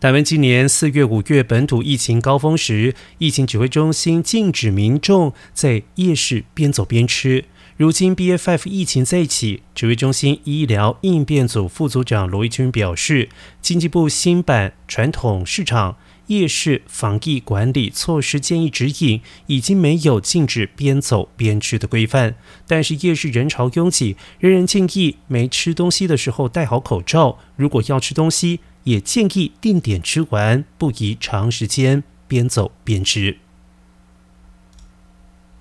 台湾今年四月、五月本土疫情高峰时，疫情指挥中心禁止民众在夜市边走边吃。如今 BF5 疫情再起，指挥中心医疗应变组副组长罗义军表示，经济部新版传统市场夜市防疫管理措施建议指引已经没有禁止边走边吃的规范，但是夜市人潮拥挤，仍然建议没吃东西的时候戴好口罩。如果要吃东西，也建议定点吃完，不宜长时间边走边吃。